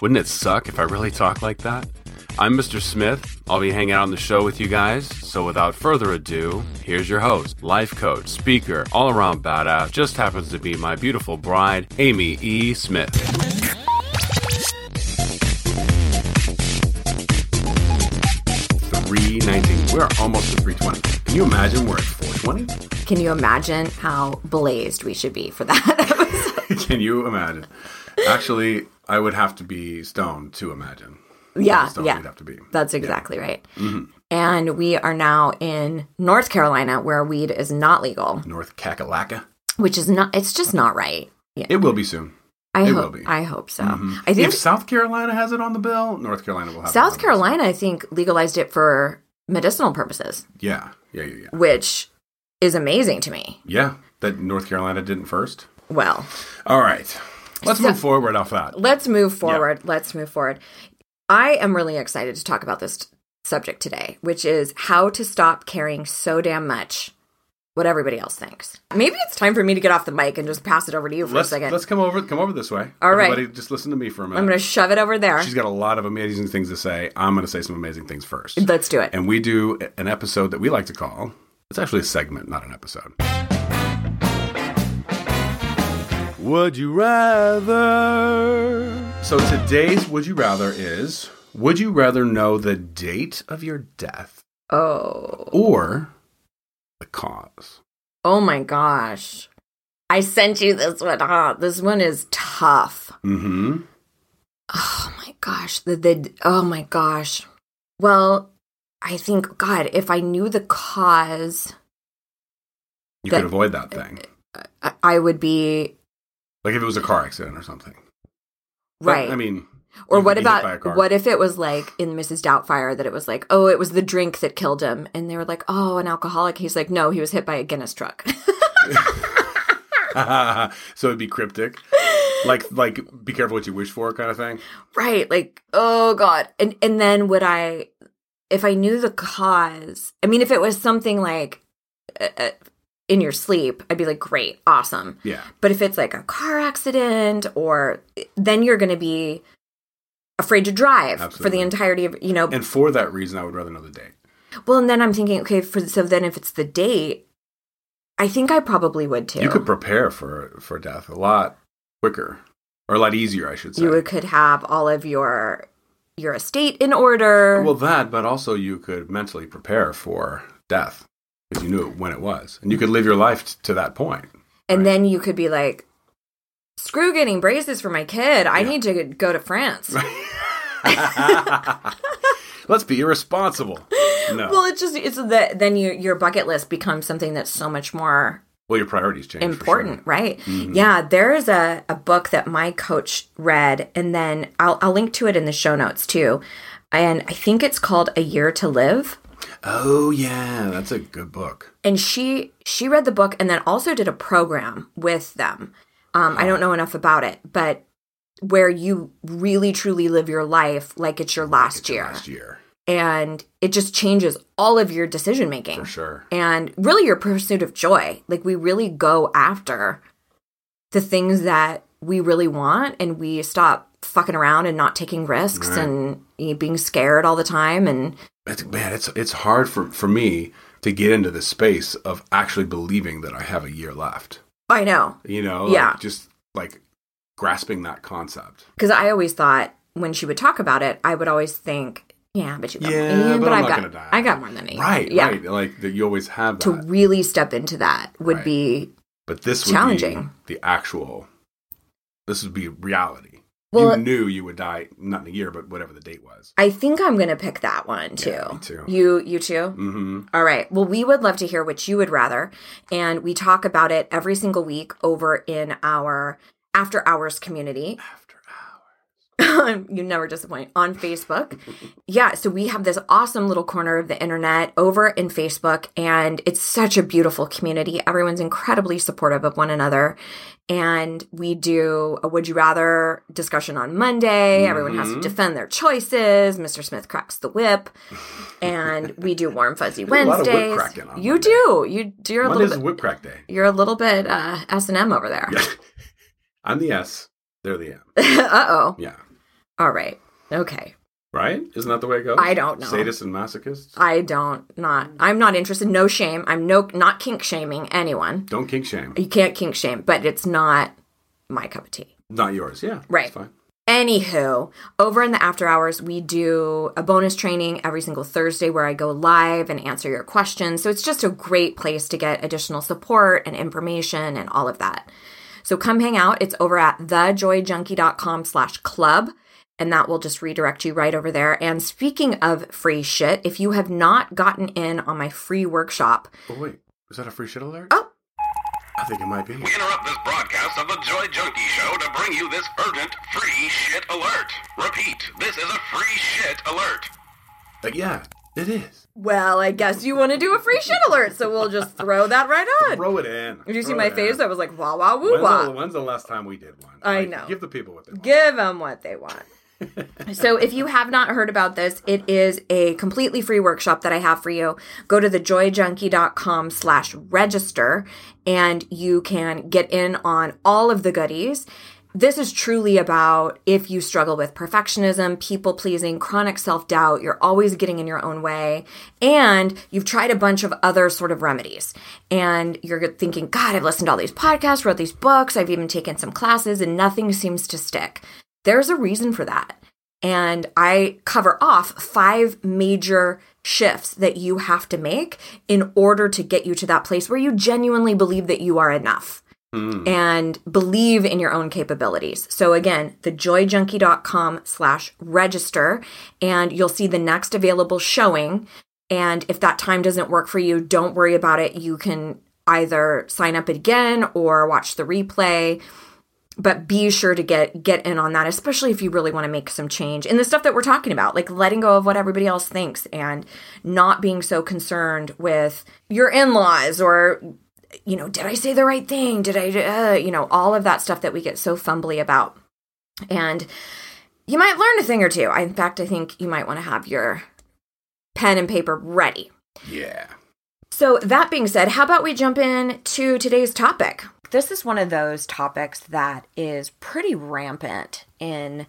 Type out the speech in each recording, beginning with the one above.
Wouldn't it suck if I really talked like that? I'm Mr. Smith. I'll be hanging out on the show with you guys. So without further ado, here's your host, life coach, speaker, all around badass, just happens to be my beautiful bride, Amy E. Smith. 319. We're almost at 320. Can you imagine we're at 420? Can you imagine how blazed we should be for that episode? Can you imagine? Actually, I would have to be stoned to imagine. Yeah, Stoned yeah. We'd have to be. That's exactly right. And we are now in North Carolina where weed is not legal, North Kakalaka. which is not, it's just not right. Yeah. It will be soon. I it hope, will be. I hope so. Mhm. I think if South Carolina has it on the bill, North Carolina will have South. Carolina, I think, legalized it for medicinal purposes, Yeah, yeah, yeah, yeah. which is amazing to me. Yeah, that North Carolina didn't first. Well, All right. Let's So- move forward off that. let's move forward. Let's move forward. I am really excited to talk about this t- subject today, which is how to stop caring so damn much what everybody else thinks. Maybe it's time for me to get off the mic and just pass it over to you for Let's a second. let's come over come over this way. All right. Everybody just listen to me for a minute. I'm going to shove it over there. She's got a lot of amazing things to say. I'm going to say some amazing things first. Let's do it. And we do an episode that we like to call. It's actually a segment, not an episode. Would you rather? So today's Would You Rather is Would you rather know the date of your death Oh. or the cause? Oh my gosh. I sent you this one, huh? This one is tough. Mm-hmm. Oh my gosh. The, the oh my gosh. Well, I think God, if I knew the cause, You That- could avoid that thing. I, I would be Like if it was a car accident or something. But, right. I mean, or what could be hit by a about what if it was like in Mrs. Doubtfire that it was like, oh, it was the drink that killed him, and they were like, oh, an alcoholic. He's like, no, he was hit by a Guinness truck. so it'd be cryptic. Like like be careful what you wish for kind of thing. right like oh god and and then would i if i knew the cause i mean if it was something like uh, uh, in your sleep i'd be like great awesome Yeah. but if it's like a car accident or then you're going to be afraid to drive for the entirety of you know And for that reason I would rather know the date. well and then i'm thinking okay for so then if it's the date i think i probably would too You could prepare for for death a lot quicker. Or a lot easier, I should say. you could have all of your your estate in order well that, but also you could mentally prepare for death because you knew when it was. And you could live your life t- to that point. And Right. then you could be like, screw getting braces for my kid. I Yeah. need to go to France. Let's be irresponsible. No. Well, it's just, it's that then you, your bucket list becomes something that's so much more Well, your priorities change. important, sure. right? Mhm. Yeah, there is a, a book that my coach read, and then I'll, I'll link to it in the show notes too. And I think it's called A Year to Live. Oh yeah, that's a good book. and she she read the book and then also did a program with them um i don't know enough about it but where you really truly live your life like it's your last It's your year Last year, and it just changes all of your decision making for sure. and really your pursuit of joy like we really go after the things that we really want and we stop fucking around and not taking risks Right. and you know, being scared all the time and man, it's it's hard for for me to get into the space of actually believing that I have a year left. i know You know, like, Yeah. just like grasping that concept. because I always thought when she would talk about it, I would always think, yeah, but you got Yeah, more. but I'm I've not got, gonna die. I got more than. Right, yeah. right. Like that, you always have To really step into that would Right. be but this would challenging. be the actual. This would be reality. Well- you knew you would die not in a year, but whatever the date was. I think I'm gonna pick that one too. Yeah, me too. You you too? Mm-hmm. All right. Well, we would love to hear what you would rather. And we talk about it every single week over in our after hours community. You never disappoint on Facebook. Yeah, so we have this awesome little corner of the internet over in Facebook, and it's such a beautiful community. Everyone's incredibly supportive of one another. And we do a would you rather discussion on Monday. Everyone has to defend their choices. Mr. Smith cracks the whip. And we do warm fuzzy a lot of Wednesdays. on You Monday. do. You you're a Monday's little bit whip crack day. you're a little bit uh S and M over there. Yeah. I'm the S. They're the M. uh oh. Yeah. All right. Okay. Right? Isn't that the way it goes? I don't know. Sadists and masochists? I don't not I'm not interested. No shame. I'm no not kink shaming anyone. Don't kink shame. You can't kink shame, but it's not my cup of tea. Not yours. Yeah. Right. Fine. Anywho, over in the after hours, we do a bonus training every single Thursday where I go live and answer your questions. So it's just a great place to get additional support and information and all of that. So come hang out. It's over at thejoyjunkie.com slash club. And that will just redirect you right over there. And speaking of free shit, if you have not gotten in on my free workshop, Oh, wait. Is that a free shit alert? Oh. I think it might be. We interrupt this broadcast of the Joy Junkie Show to bring you this urgent free shit alert. Repeat, this is a free shit alert. Uh, yeah, it is. well, I guess you want to do a free shit alert. So we'll just throw that right on. Throw it in. Did you see my face? in. I was like, wah wah woo When's the, when's the last time we did one? I Like, know. Give the people what they want. Give them what they want. So if you have not heard about this, it is a completely free workshop that I have for you. Go to thejoyjunkie.com slash register and you can get in on all of the goodies. This is truly about if you struggle with perfectionism, people pleasing, chronic self doubt, you're always getting in your own way, and you've tried a bunch of other sort of remedies. And you're thinking, God, I've listened to all these podcasts, wrote these books, I've even taken some classes, and nothing seems to stick. There's a reason for that. And I cover off five major shifts that you have to make in order to get you to that place where you genuinely believe that you are enough hmm. and believe in your own capabilities. So again, thejoyjunkie.com slash register, and you'll see the next available showing. And if that time doesn't work for you, don't worry about it. You can either sign up again or watch the replay but be sure to get get in on that especially if you really want to make some change in the stuff that we're talking about like letting go of what everybody else thinks and not being so concerned with your in-laws or you know did i say the right thing did i uh, you know all of that stuff that we get so fumbly about and you might learn a thing or two I, in fact i think you might want to have your pen and paper ready Yeah. so, that being said, how about we jump in to today's topic? This is one of those topics that is pretty rampant in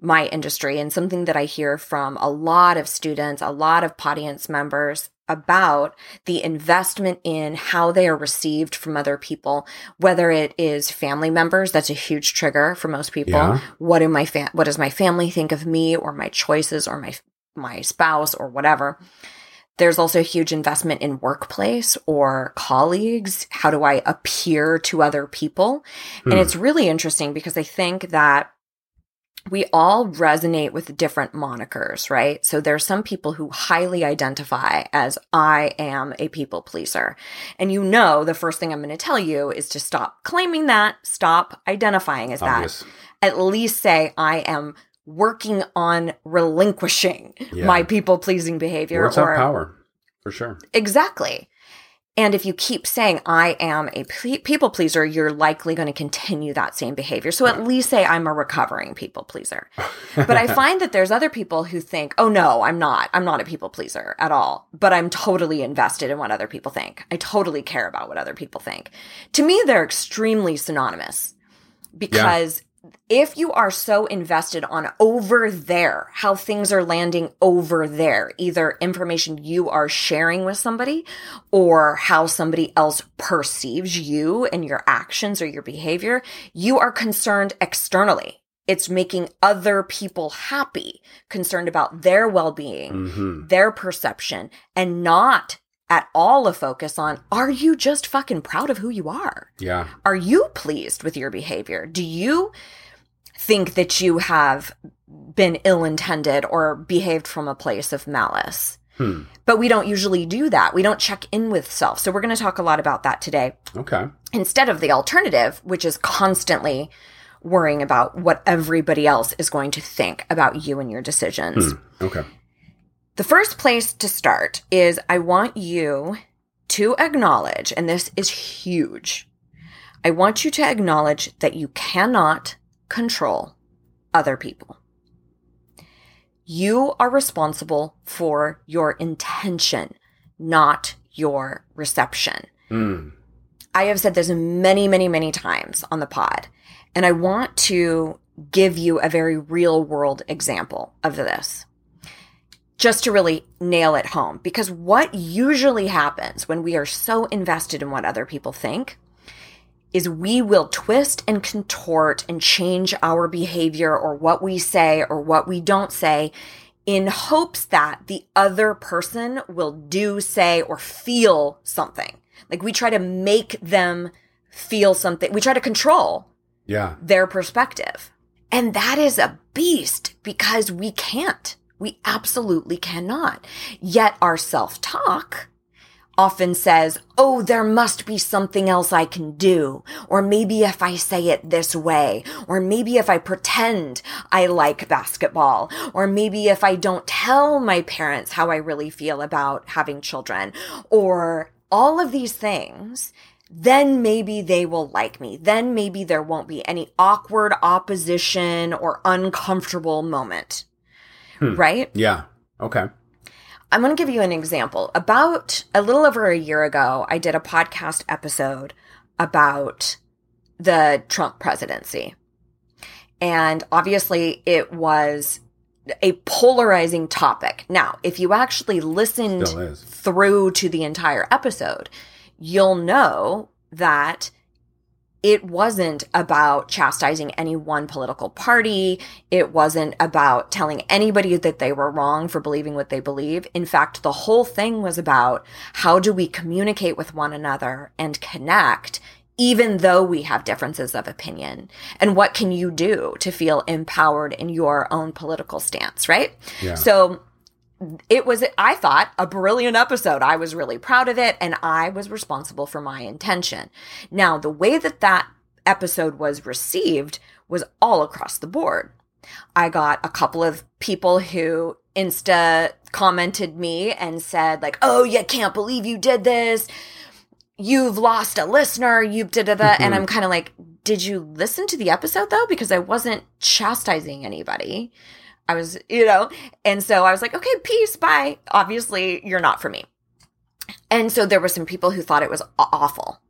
my industry and something that I hear from a lot of students, a lot of audience members about the investment in how they are received from other people, whether it is family members, that's a huge trigger for most people. Yeah. What do my fa- what does my family think of me or my choices or my my spouse or whatever? There's also a huge investment in workplace or colleagues. How do I appear to other people? And hmm. it's really interesting because I think that we all resonate with different monikers, right? So there's some people who highly identify as I am a people pleaser. And you know, the first thing I'm going to tell you is to stop claiming that, stop identifying as Obvious. that. At least say I am working on relinquishing Yeah. my people pleasing behavior Words have power, for sure. Exactly. And if you keep saying, I am a pe- people pleaser, you're likely going to continue that same behavior. So at least say, I'm a recovering people pleaser. but I find that there's other people who think, oh no, I'm not. I'm not a people pleaser at all. But I'm totally invested in what other people think. I totally care about what other people think. To me, they're extremely synonymous because if you are so invested on over there, how things are landing over there, either information you are sharing with somebody or how somebody else perceives you and your actions or your behavior, you are concerned externally. It's making other people happy, concerned about their well being, Mm-hmm. their perception, and not at all a focus on are you just fucking proud of who you are? Yeah. Are you pleased with your behavior? Do you think that you have been ill intended or behaved from a place of malice? Hmm. But we don't usually do that. We don't check in with self. So we're going to talk a lot about that today Okay. instead of the alternative, which is constantly worrying about what everybody else is going to think about you and your decisions. Okay. The first place to start is I want you to acknowledge, and this is huge. I want you to acknowledge that you cannot control other people. You are responsible for your intention, not your reception. Mm. I have said this many, many, many times on the pod, and I want to give you a very real world example of this just to really nail it home. Because what usually happens when we are so invested in what other people think is we will twist and contort and change our behavior or what we say or what we don't say in hopes that the other person will do, say, or feel something. Like we try to make them feel something. We try to control Yeah. their perspective. And that is a beast because we can't. We absolutely cannot. Yet our self talk often says, Oh, there must be something else I can do. Or maybe if I say it this way. Or maybe if I pretend I like basketball. Or maybe if I don't tell my parents how I really feel about having children. Or all of these things then maybe they will like me. Then maybe there won't be any awkward opposition or uncomfortable moment. Hmm. Right? Yeah. Okay. I'm going to give you an example. About a little over a year ago, I did a podcast episode about the Trump presidency. And obviously, it was a polarizing topic. Now, if you actually listened through to the entire episode, you'll know that it wasn't about chastising any one political party. It wasn't about telling anybody that they were wrong for believing what they believe. In fact, the whole thing was about how do we communicate with one another and connect even though we have differences of opinion and what can you do to feel empowered in your own political stance, right? Yeah. So it was i thought a brilliant episode. I was really proud of it and i was responsible for my intention. Now the way that that episode was received was all across the board. I got a couple of people who insta commented me and said like oh you can't believe you did this. You've lost a listener. You've da da da. And i'm mm-hmm. kind of like did you listen to the episode though? Because i wasn't chastising anybody I was, you know, and so I was like, okay, peace, bye. Obviously, you're not for me. And so there were some people who thought it was awful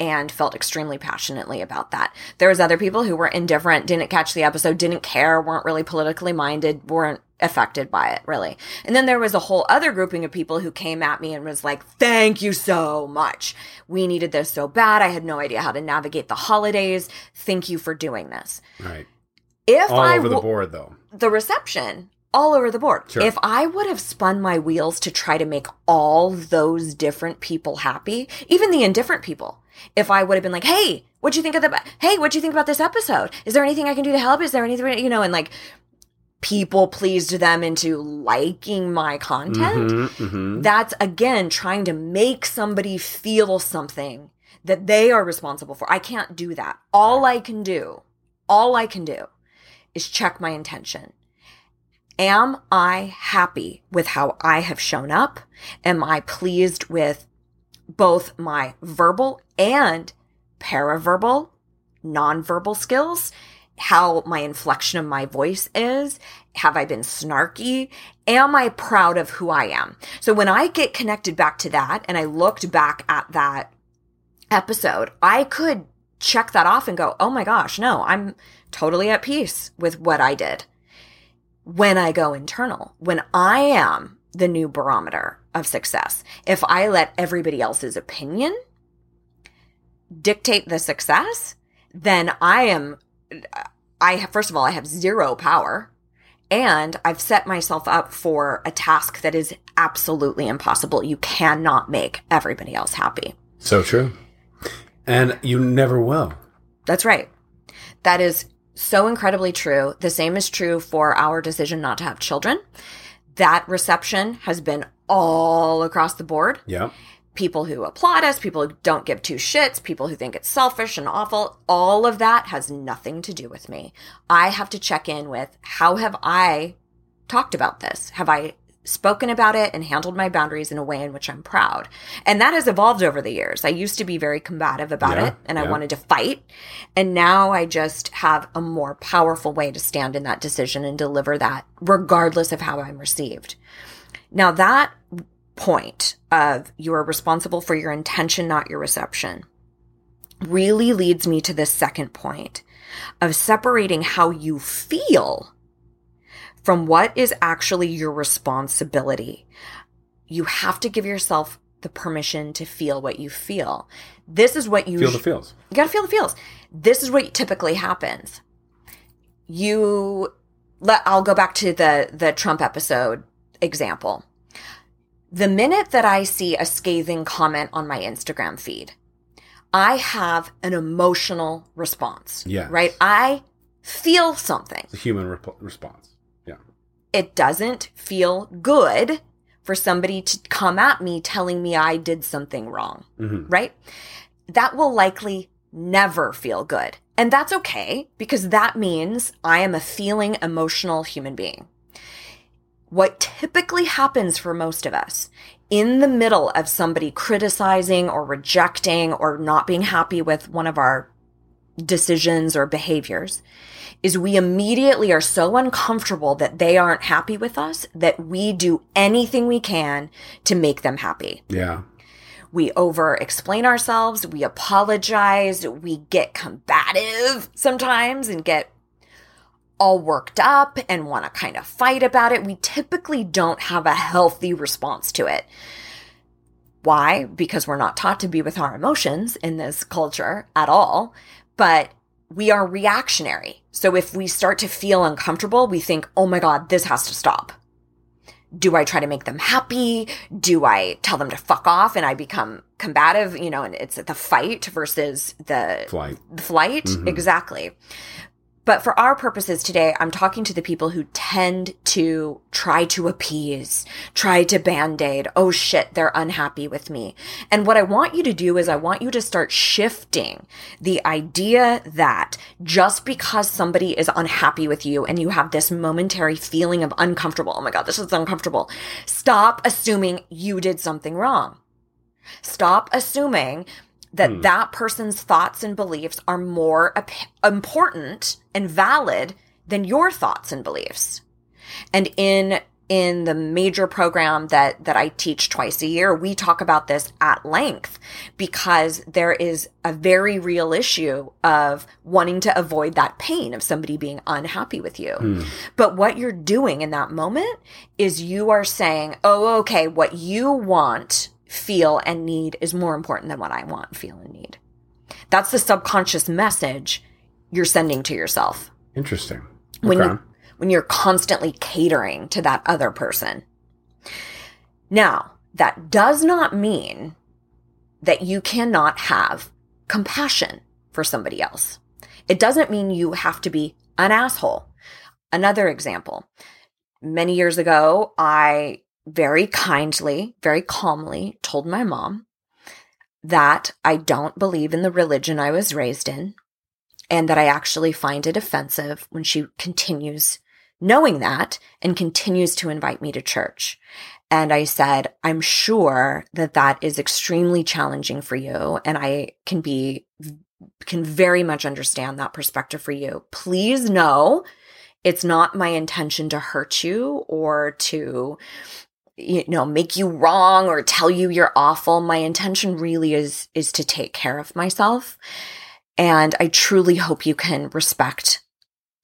and felt extremely passionately about that. There was other people who were indifferent, didn't catch the episode, didn't care, weren't really politically minded, weren't affected by it really. And then there was a whole other grouping of people who came at me and was like, "Thank you so much. We needed this so bad. I had no idea how to navigate the holidays. Thank you for doing this." Right. If All I over the board, though. the reception all over the board. Sure. If I would have spun my wheels to try to make all those different people happy, even the indifferent people, if I would have been like, "Hey, what'd you think of the? Hey, what'd you think about this episode? Is there anything I can do to help? Is there anything you know?" And like, people pleased them into liking my content. Mhm, mhm. That's again trying to make somebody feel something that they are responsible for. I can't do that. All I can do, all I can do is check my intention. Am I happy with how I have shown up? Am I pleased with both my verbal and paraverbal, nonverbal skills? How my inflection of my voice is? Have I been snarky? Am I proud of who I am? So when I get connected back to that and I looked back at that episode, I could check that off and go, oh my gosh, no, I'm totally at peace with what I did. When I go internal, when I am the new barometer of success, if I let everybody else's opinion dictate the success, then I am, I have, first of all, I have zero power. And I've set myself up for a task that is absolutely impossible. You cannot make everybody else happy. So true. And you never will. That's right. That is so incredibly true. The same is true for our decision not to have children. That reception has been all across the board. Yeah. people who applaud us, people who don't give two shits, people who think it's selfish and awful, all of that has nothing to do with me. I have to check in with how have I talked about this? Have I spoken about it and handled my boundaries in a way in which I'm proud? And that has evolved over the years. I used to be very combative about Yeah, it and I wanted to fight. And now I just have a more powerful way to stand in that decision and deliver that regardless of how I'm received. Now that point of you are responsible for your intention, not your reception, really leads me to this second point of separating how you feel from what is actually your responsibility. You have to give yourself the permission to feel what you feel. This is what you Feel the feels. you gotta feel the feels. This is what typically happens. You let I'll go back to the the Trump episode example. The minute that I see a scathing comment on my Instagram feed, I have an emotional response. Yeah. Right? I feel something. It's a human rep- response. It doesn't feel good for somebody to come at me telling me I did something wrong hmm right? That will likely never feel good. And that's okay because that means I am a feeling emotional human being. What typically happens for most of us in the middle of somebody criticizing or rejecting or not being happy with one of our decisions or behaviors is we immediately are so uncomfortable that they aren't happy with us that we do anything we can to make them happy Yeah. we over explain ourselves, we apologize, we get combative sometimes and get all worked up and want to kind of fight about it. We typically don't have a healthy response to it. Why? Because we're not taught to be with our emotions in this culture at all, but we are reactionary. So if we start to feel uncomfortable, we think, oh my God, this has to stop do I try to make them happy? Do I tell them to fuck off and I become combative? You know, and it's the fight versus the Flight. the flight. Mhm. Exactly. But for our purposes today, I'm talking to the people who tend to try to appease, try to band aid. Oh shit, they're unhappy with me. And what I want you to do is I want you to start shifting the idea that just because somebody is unhappy with you and you have this momentary feeling of uncomfortable, oh my God, this is uncomfortable. Stop assuming you did something wrong. Stop assuming that hmm. that person's thoughts and beliefs are more important and valid than your thoughts and beliefs. And in in the major program that that I teach twice a year, we talk about this at length because there is a very real issue of wanting to avoid that pain of somebody being unhappy with you. Hmm. But what you're doing in that moment is you are saying, "Oh, okay, what you want, feel and need is more important than what I want, feel and need." That's the subconscious message you're sending to yourself Interesting. when you when you're constantly catering to that other person. Now, that does not mean that you cannot have compassion for somebody else. It doesn't mean you have to be an asshole. Another example. Many years ago, I very kindly, very calmly told my mom that I don't believe in the religion I was raised in and that I actually find it offensive when she continues knowing that and continues to invite me to church. And I said, I'm sure that that is extremely challenging for you. And I can be, can very much understand that perspective for you. Please know it's not my intention to hurt you or to, you know, make you wrong or tell you you're awful. My intention really is, is to take care of myself. And I truly hope you can respect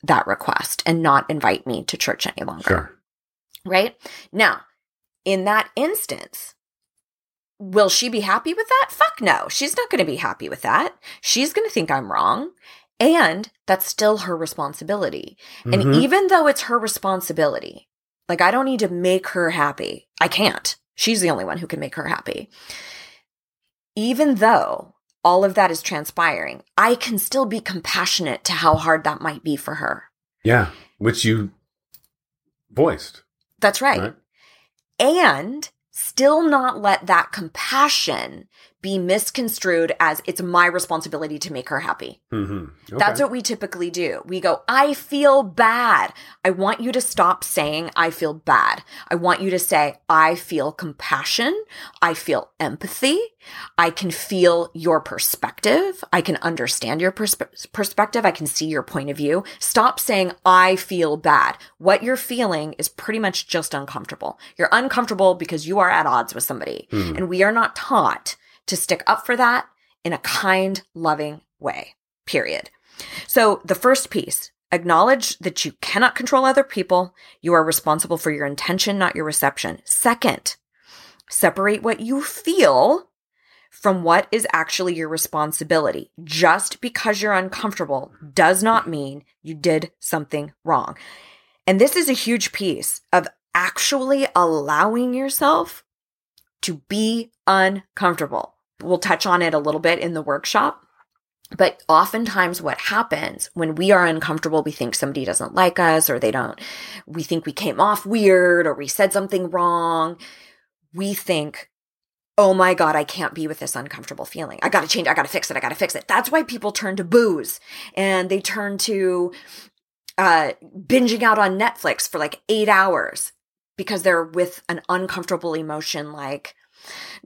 that request and not invite me to church any longer. Sure. Right? Now, in that instance, will she be happy with that? Fuck no. She's not going to be happy with that. She's going to think I'm wrong. And that's still her responsibility. And Mhm. even though it's her responsibility, like I don't need to make her happy. I can't. She's the only one who can make her happy. Even though all of that is transpiring, I can still be compassionate to how hard that might be for her. Yeah. Which you voiced. That's right. Right. And still not let that compassion be misconstrued as it's my responsibility to make her happy. hmm That's what we typically do. We go, I feel bad. I want you to stop saying, I feel bad. I want you to say, I feel compassion. I feel empathy. I can feel your perspective. I can understand your perspe- perspective. I can see your point of view. Stop saying, I feel bad. What you're feeling is pretty much just uncomfortable. You're uncomfortable because you are at odds with somebody. And we are not taught to stick up for that in a kind, loving way, period. So the first piece, acknowledge that you cannot control other people. You are responsible for your intention, not your reception. Second, separate what you feel from what is actually your responsibility. Just because you're uncomfortable does not mean you did something wrong. And this is a huge piece of actually allowing yourself to be uncomfortable. We'll touch on it a little bit in the workshop. But oftentimes, what happens when we are uncomfortable, we think somebody doesn't like us, or they don't, we think we came off weird, or we said something wrong. We think, oh my God, I can't be with this uncomfortable feeling. I gotta change, I gotta fix it, I gotta fix it. That's why people turn to booze and they turn to uh, binging out on Netflix for like eight hours because they're with an uncomfortable emotion like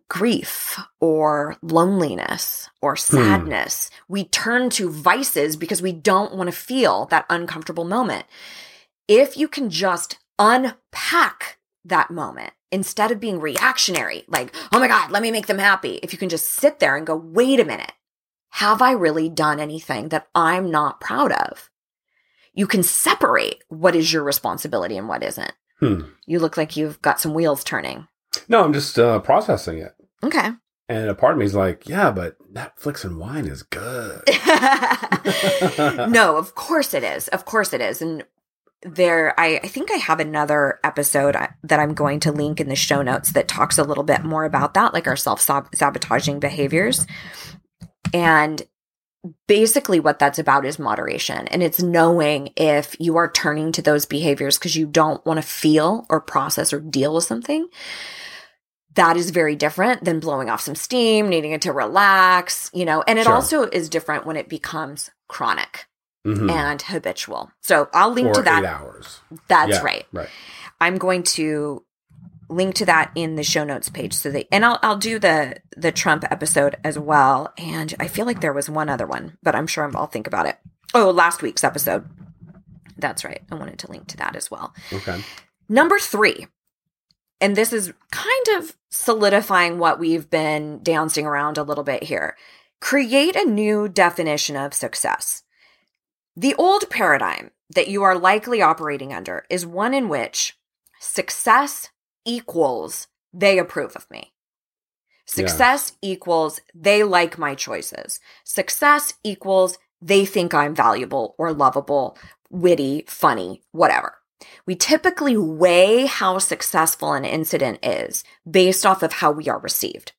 grief or loneliness or sadness. We turn to vices because we don't want to feel that uncomfortable moment. If you can just unpack that moment instead of being reactionary, like, oh my God, let me make them happy. If you can just sit there and go, wait a minute, have I really done anything that I'm not proud of? You can separate what is your responsibility and what isn't. Hmm. You look like you've got some wheels turning. No, I'm just uh, processing it. Okay. And a part of me is like, yeah, but Netflix and wine is good. no, of course it is. Of course it is. And there, I, I think I have another episode that I'm going to link in the show notes that talks a little bit more about that, like our self sabotaging behaviors. And basically, what that's about is moderation. And it's knowing if you are turning to those behaviors because you don't want to feel or process or deal with something that is very different than blowing off some steam, needing it to relax, you know, and it Sure. also is different when it becomes chronic Mhm. and habitual. So I'll link or to that. hours. That's Yeah, right. Right. I'm going to link to that in the show notes page so that and I'll I'll do the the Trump episode as well. And I feel like there was one other one, but I'm sure I'll think about it. Oh, last week's episode. That's right. I wanted to link to that as well. Okay. Number three, and this is kind of solidifying what we've been dancing around a little bit here create a new definition of success. The old paradigm that you are likely operating under is one in which success equals they approve of me. Success equals they like my choices. Success equals they think I'm valuable or lovable, witty, funny, whatever. We typically weigh how successful an incident is based off of how we are received.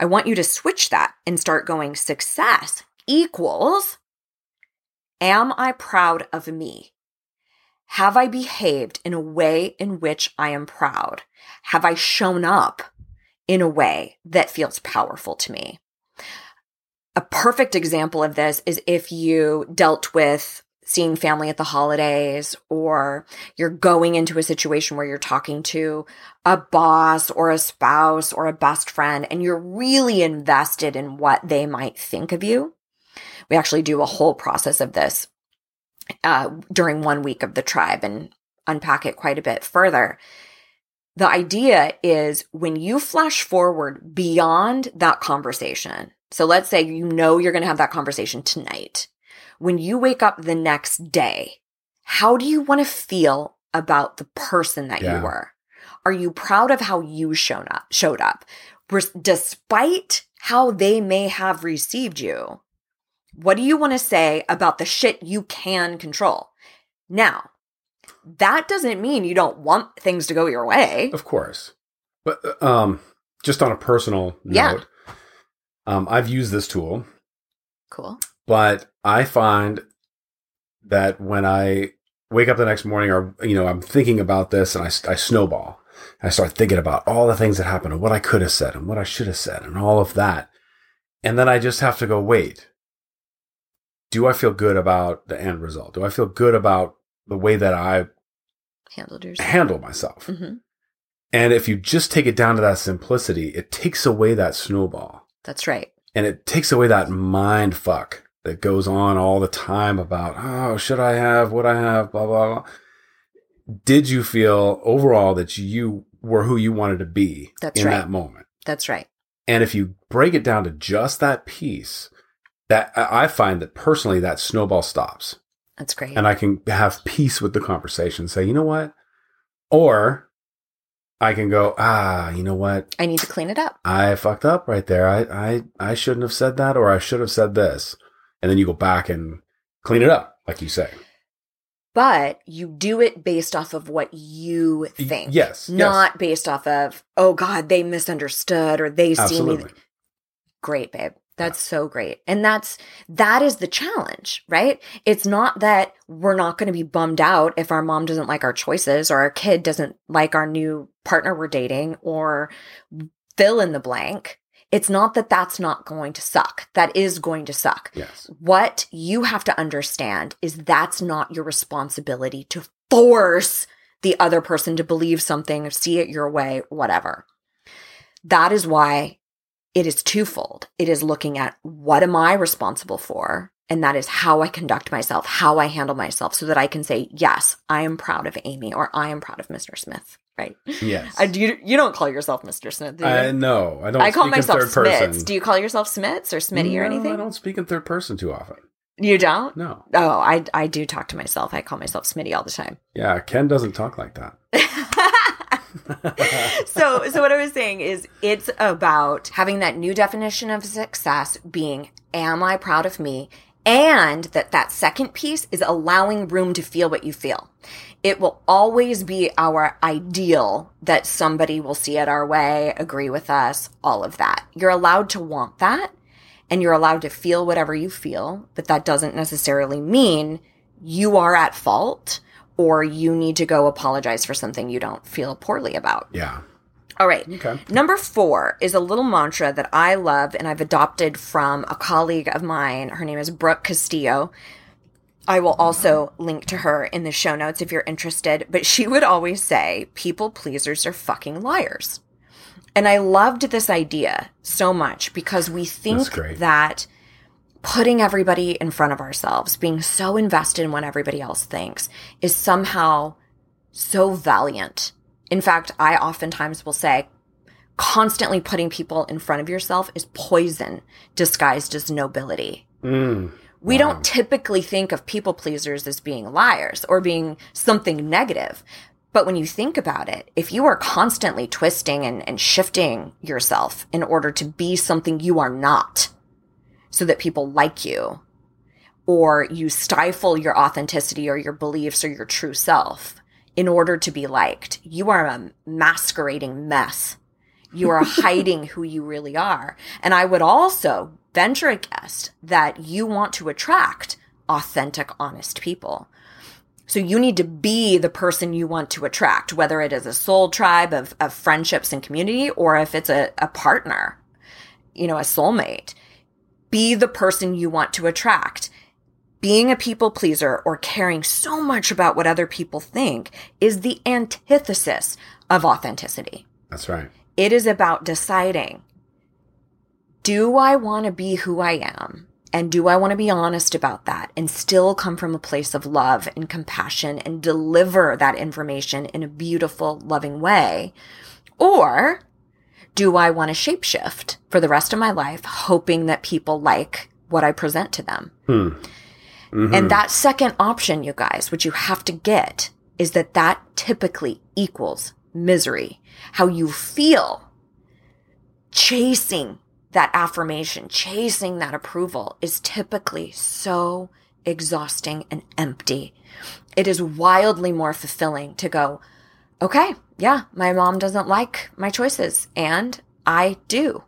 I want you to switch that and start going success equals Am I proud of me? Have I behaved in a way in which I am proud? Have I shown up in a way that feels powerful to me? A perfect example of this is if you dealt with seeing family at the holidays or you're going into a situation where you're talking to a boss or a spouse or a best friend and you're really invested in what they might think of you. We actually do a whole process of this uh, during one week of the tribe and unpack it quite a bit further. The idea is when you flash forward beyond that conversation. So let's say you know you're going to have that conversation tonight. When you wake up the next day, how do you want to feel about the person that Yeah. you were? Are you proud of how you shown up, showed up? Despite how they may have received you, what do you want to say about the shit you can control? Now, that doesn't mean you don't want things to go your way. Of course. But uh, um, just on a personal Yeah. note, um, I've used this tool, Cool. but I find that when I wake up the next morning or, you know, I'm thinking about this and I, I snowball. I start thinking about all the things that happened and what I could have said and what I should have said and all of that. And then I just have to go, wait, do I feel good about the end result? Do I feel good about the way that I Handled yourself. handle myself? hmm And if you just take it down to that simplicity, it takes away that snowball That's right. and it takes away that mind fuck that goes on all the time about, oh, should I have, would I have, blah, blah, blah. Did you feel overall that you were who you wanted to be That's in right. that moment? That's right. And if you break it down to just that piece, that I find that personally that snowball stops That's great. and I can have peace with the conversation. Say, you know what? Or I can go, ah, you know what? I need to clean it up. I fucked up right there. I, I, I shouldn't have said that, or I should have said this. And then you go back and clean it up, like you say. But you do it based off of what you think. yes, yes. Not based off of, oh God, they misunderstood or they see me. Great, babe. That's so great. And that's that is the challenge, right? It's not that we're not going to be bummed out if our mom doesn't like our choices or our kid doesn't like our new partner we're dating or fill in the blank. It's not that that's not going to suck. That is going to suck. Yes. What you have to understand is that's not your responsibility to force the other person to believe something, or see it your way, whatever. That is why it is twofold. It is looking at what am I responsible for? And that is how I conduct myself, how I handle myself, so that I can say, yes, I am proud of Amy or I am proud of Mr. Smith, right? Yes. I, do you, you don't call yourself Mr. Smith, do you? Uh, I know. I don't I call speak in myself third Smits. person. Do you call yourself Smits or Smitty or anything? I don't speak in third person too often. You don't? No. Oh, I I do talk to myself. I call myself Smitty all the time. Yeah, Ken doesn't talk like that. so so what I was saying is it's about having that new definition of success being am I proud of me? And that that second piece is allowing room to feel what you feel. It will always be our ideal that somebody will see it our way, agree with us, all of that. You're allowed to want that and you're allowed to feel whatever you feel, but that doesn't necessarily mean you are at fault or you need to go apologize for something you don't feel poorly about. Yeah. All right. Okay. Number four is a little mantra that I love and I've adopted from a colleague of mine. Her name is Brooke Castillo. I will also link to her in the show notes if you're interested. But she would always say, people pleasers are fucking liars. And I loved this idea so much because we think that putting everybody in front of ourselves, being so invested in what everybody else thinks, is somehow so valiant. In fact, I oftentimes will say, constantly putting people in front of yourself is poison disguised as nobility. Mm. We don't typically think of people pleasers as being liars or being something negative. But when you think about it, if you are constantly twisting and, and shifting yourself in order to be something you are not, so that people like you, or you stifle your authenticity or your beliefs or your true self in order to be liked, you are a masquerading mess. You are hiding who you really are. And I would also venture a guess that you want to attract authentic, honest people. So you need to be the person you want to attract, whether it is a soul tribe of, of friendships and community or if it's a, a partner, you know, a soulmate. Be the person you want to attract. Being a people pleaser or caring so much about what other people think is the antithesis of authenticity. That's right. It is about deciding do I want to be who I am? And do I want to be honest about that and still come from a place of love and compassion and deliver that information in a beautiful, loving way? Or do I want to shapeshift for the rest of my life, hoping that people like what I present to them? Hmm. Mhm. And that second option, you guys, which you have to get is that that typically equals misery. How you feel chasing that affirmation, chasing that approval is typically so exhausting and empty. It is wildly more fulfilling to go, okay, yeah, my mom doesn't like my choices and I do.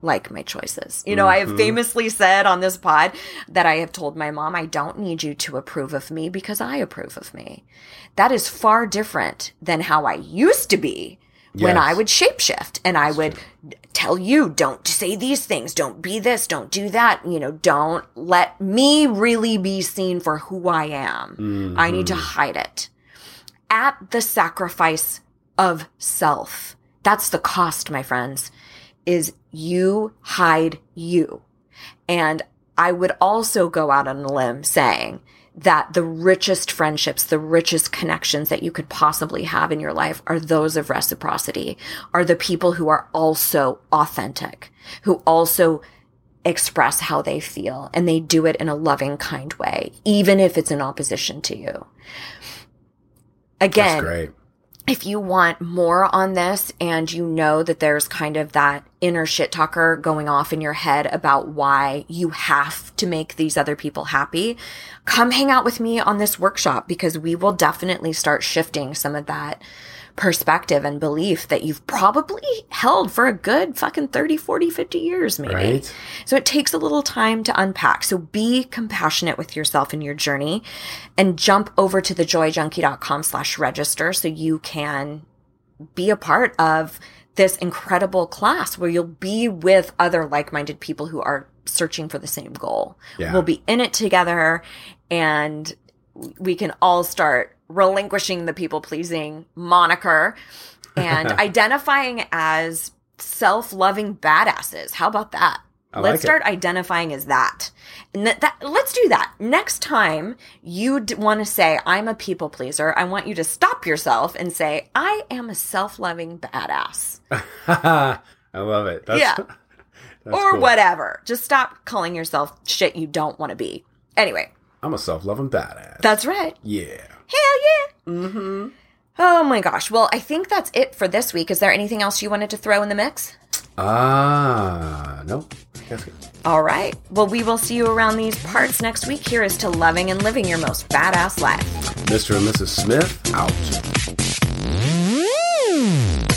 like my choices. You know, I have mm-hmm. famously said on this pod that I have told my mom, I don't need you to approve of me because I approve of me. That is far different than how I used to be when I would shapeshift and I would tell you, don't say these things, don't be this, don't do that, you know, don't let me really be seen for who I am. I need to mm-hmm. hide it at the sacrifice of self. That's the cost, my friends, is you hide you. And I would also go out on a limb saying that the richest friendships, the richest connections that you could possibly have in your life are those of reciprocity, are the people who are also authentic, who also express how they feel and they do it in a loving, kind way, even if it's in opposition to you. That's Again, great. if you want more on this and you know that there's kind of that inner shit talker going off in your head about why you have to make these other people happy, come hang out with me on this workshop because we will definitely start shifting some of that perspective and belief that you've probably held for a good fucking 30, 40, 50 years maybe. Right. So it takes a little time to unpack. So be compassionate with yourself in your journey and jump over to thejoyjunkie.com slash register so you can be a part of this incredible class where you'll be with other like-minded people who are searching for the same goal. Yeah. We'll be in it together and we can all start relinquishing the people pleasing moniker and identifying as self-loving badasses. How about that? I let's like it. start identifying as that. And that, that let's do that. Next time you d- want to say I'm a people pleaser, I want you to stop yourself and say I am a self-loving badass. I love it. That's, Yeah. that's or cool. whatever. Just stop calling yourself shit you don't want to be. Anyway, I'm a self-loving badass. that's right. yeah. Hell yeah. Mm-hmm. Oh my gosh. Well, I think that's it for this week. Is there anything else you wanted to throw in the mix? Ah, uh, no. All right. Well, we will see you around these parts next week. Here is to loving and living your most badass life. Mr. and Mrs. Smith out. Mm.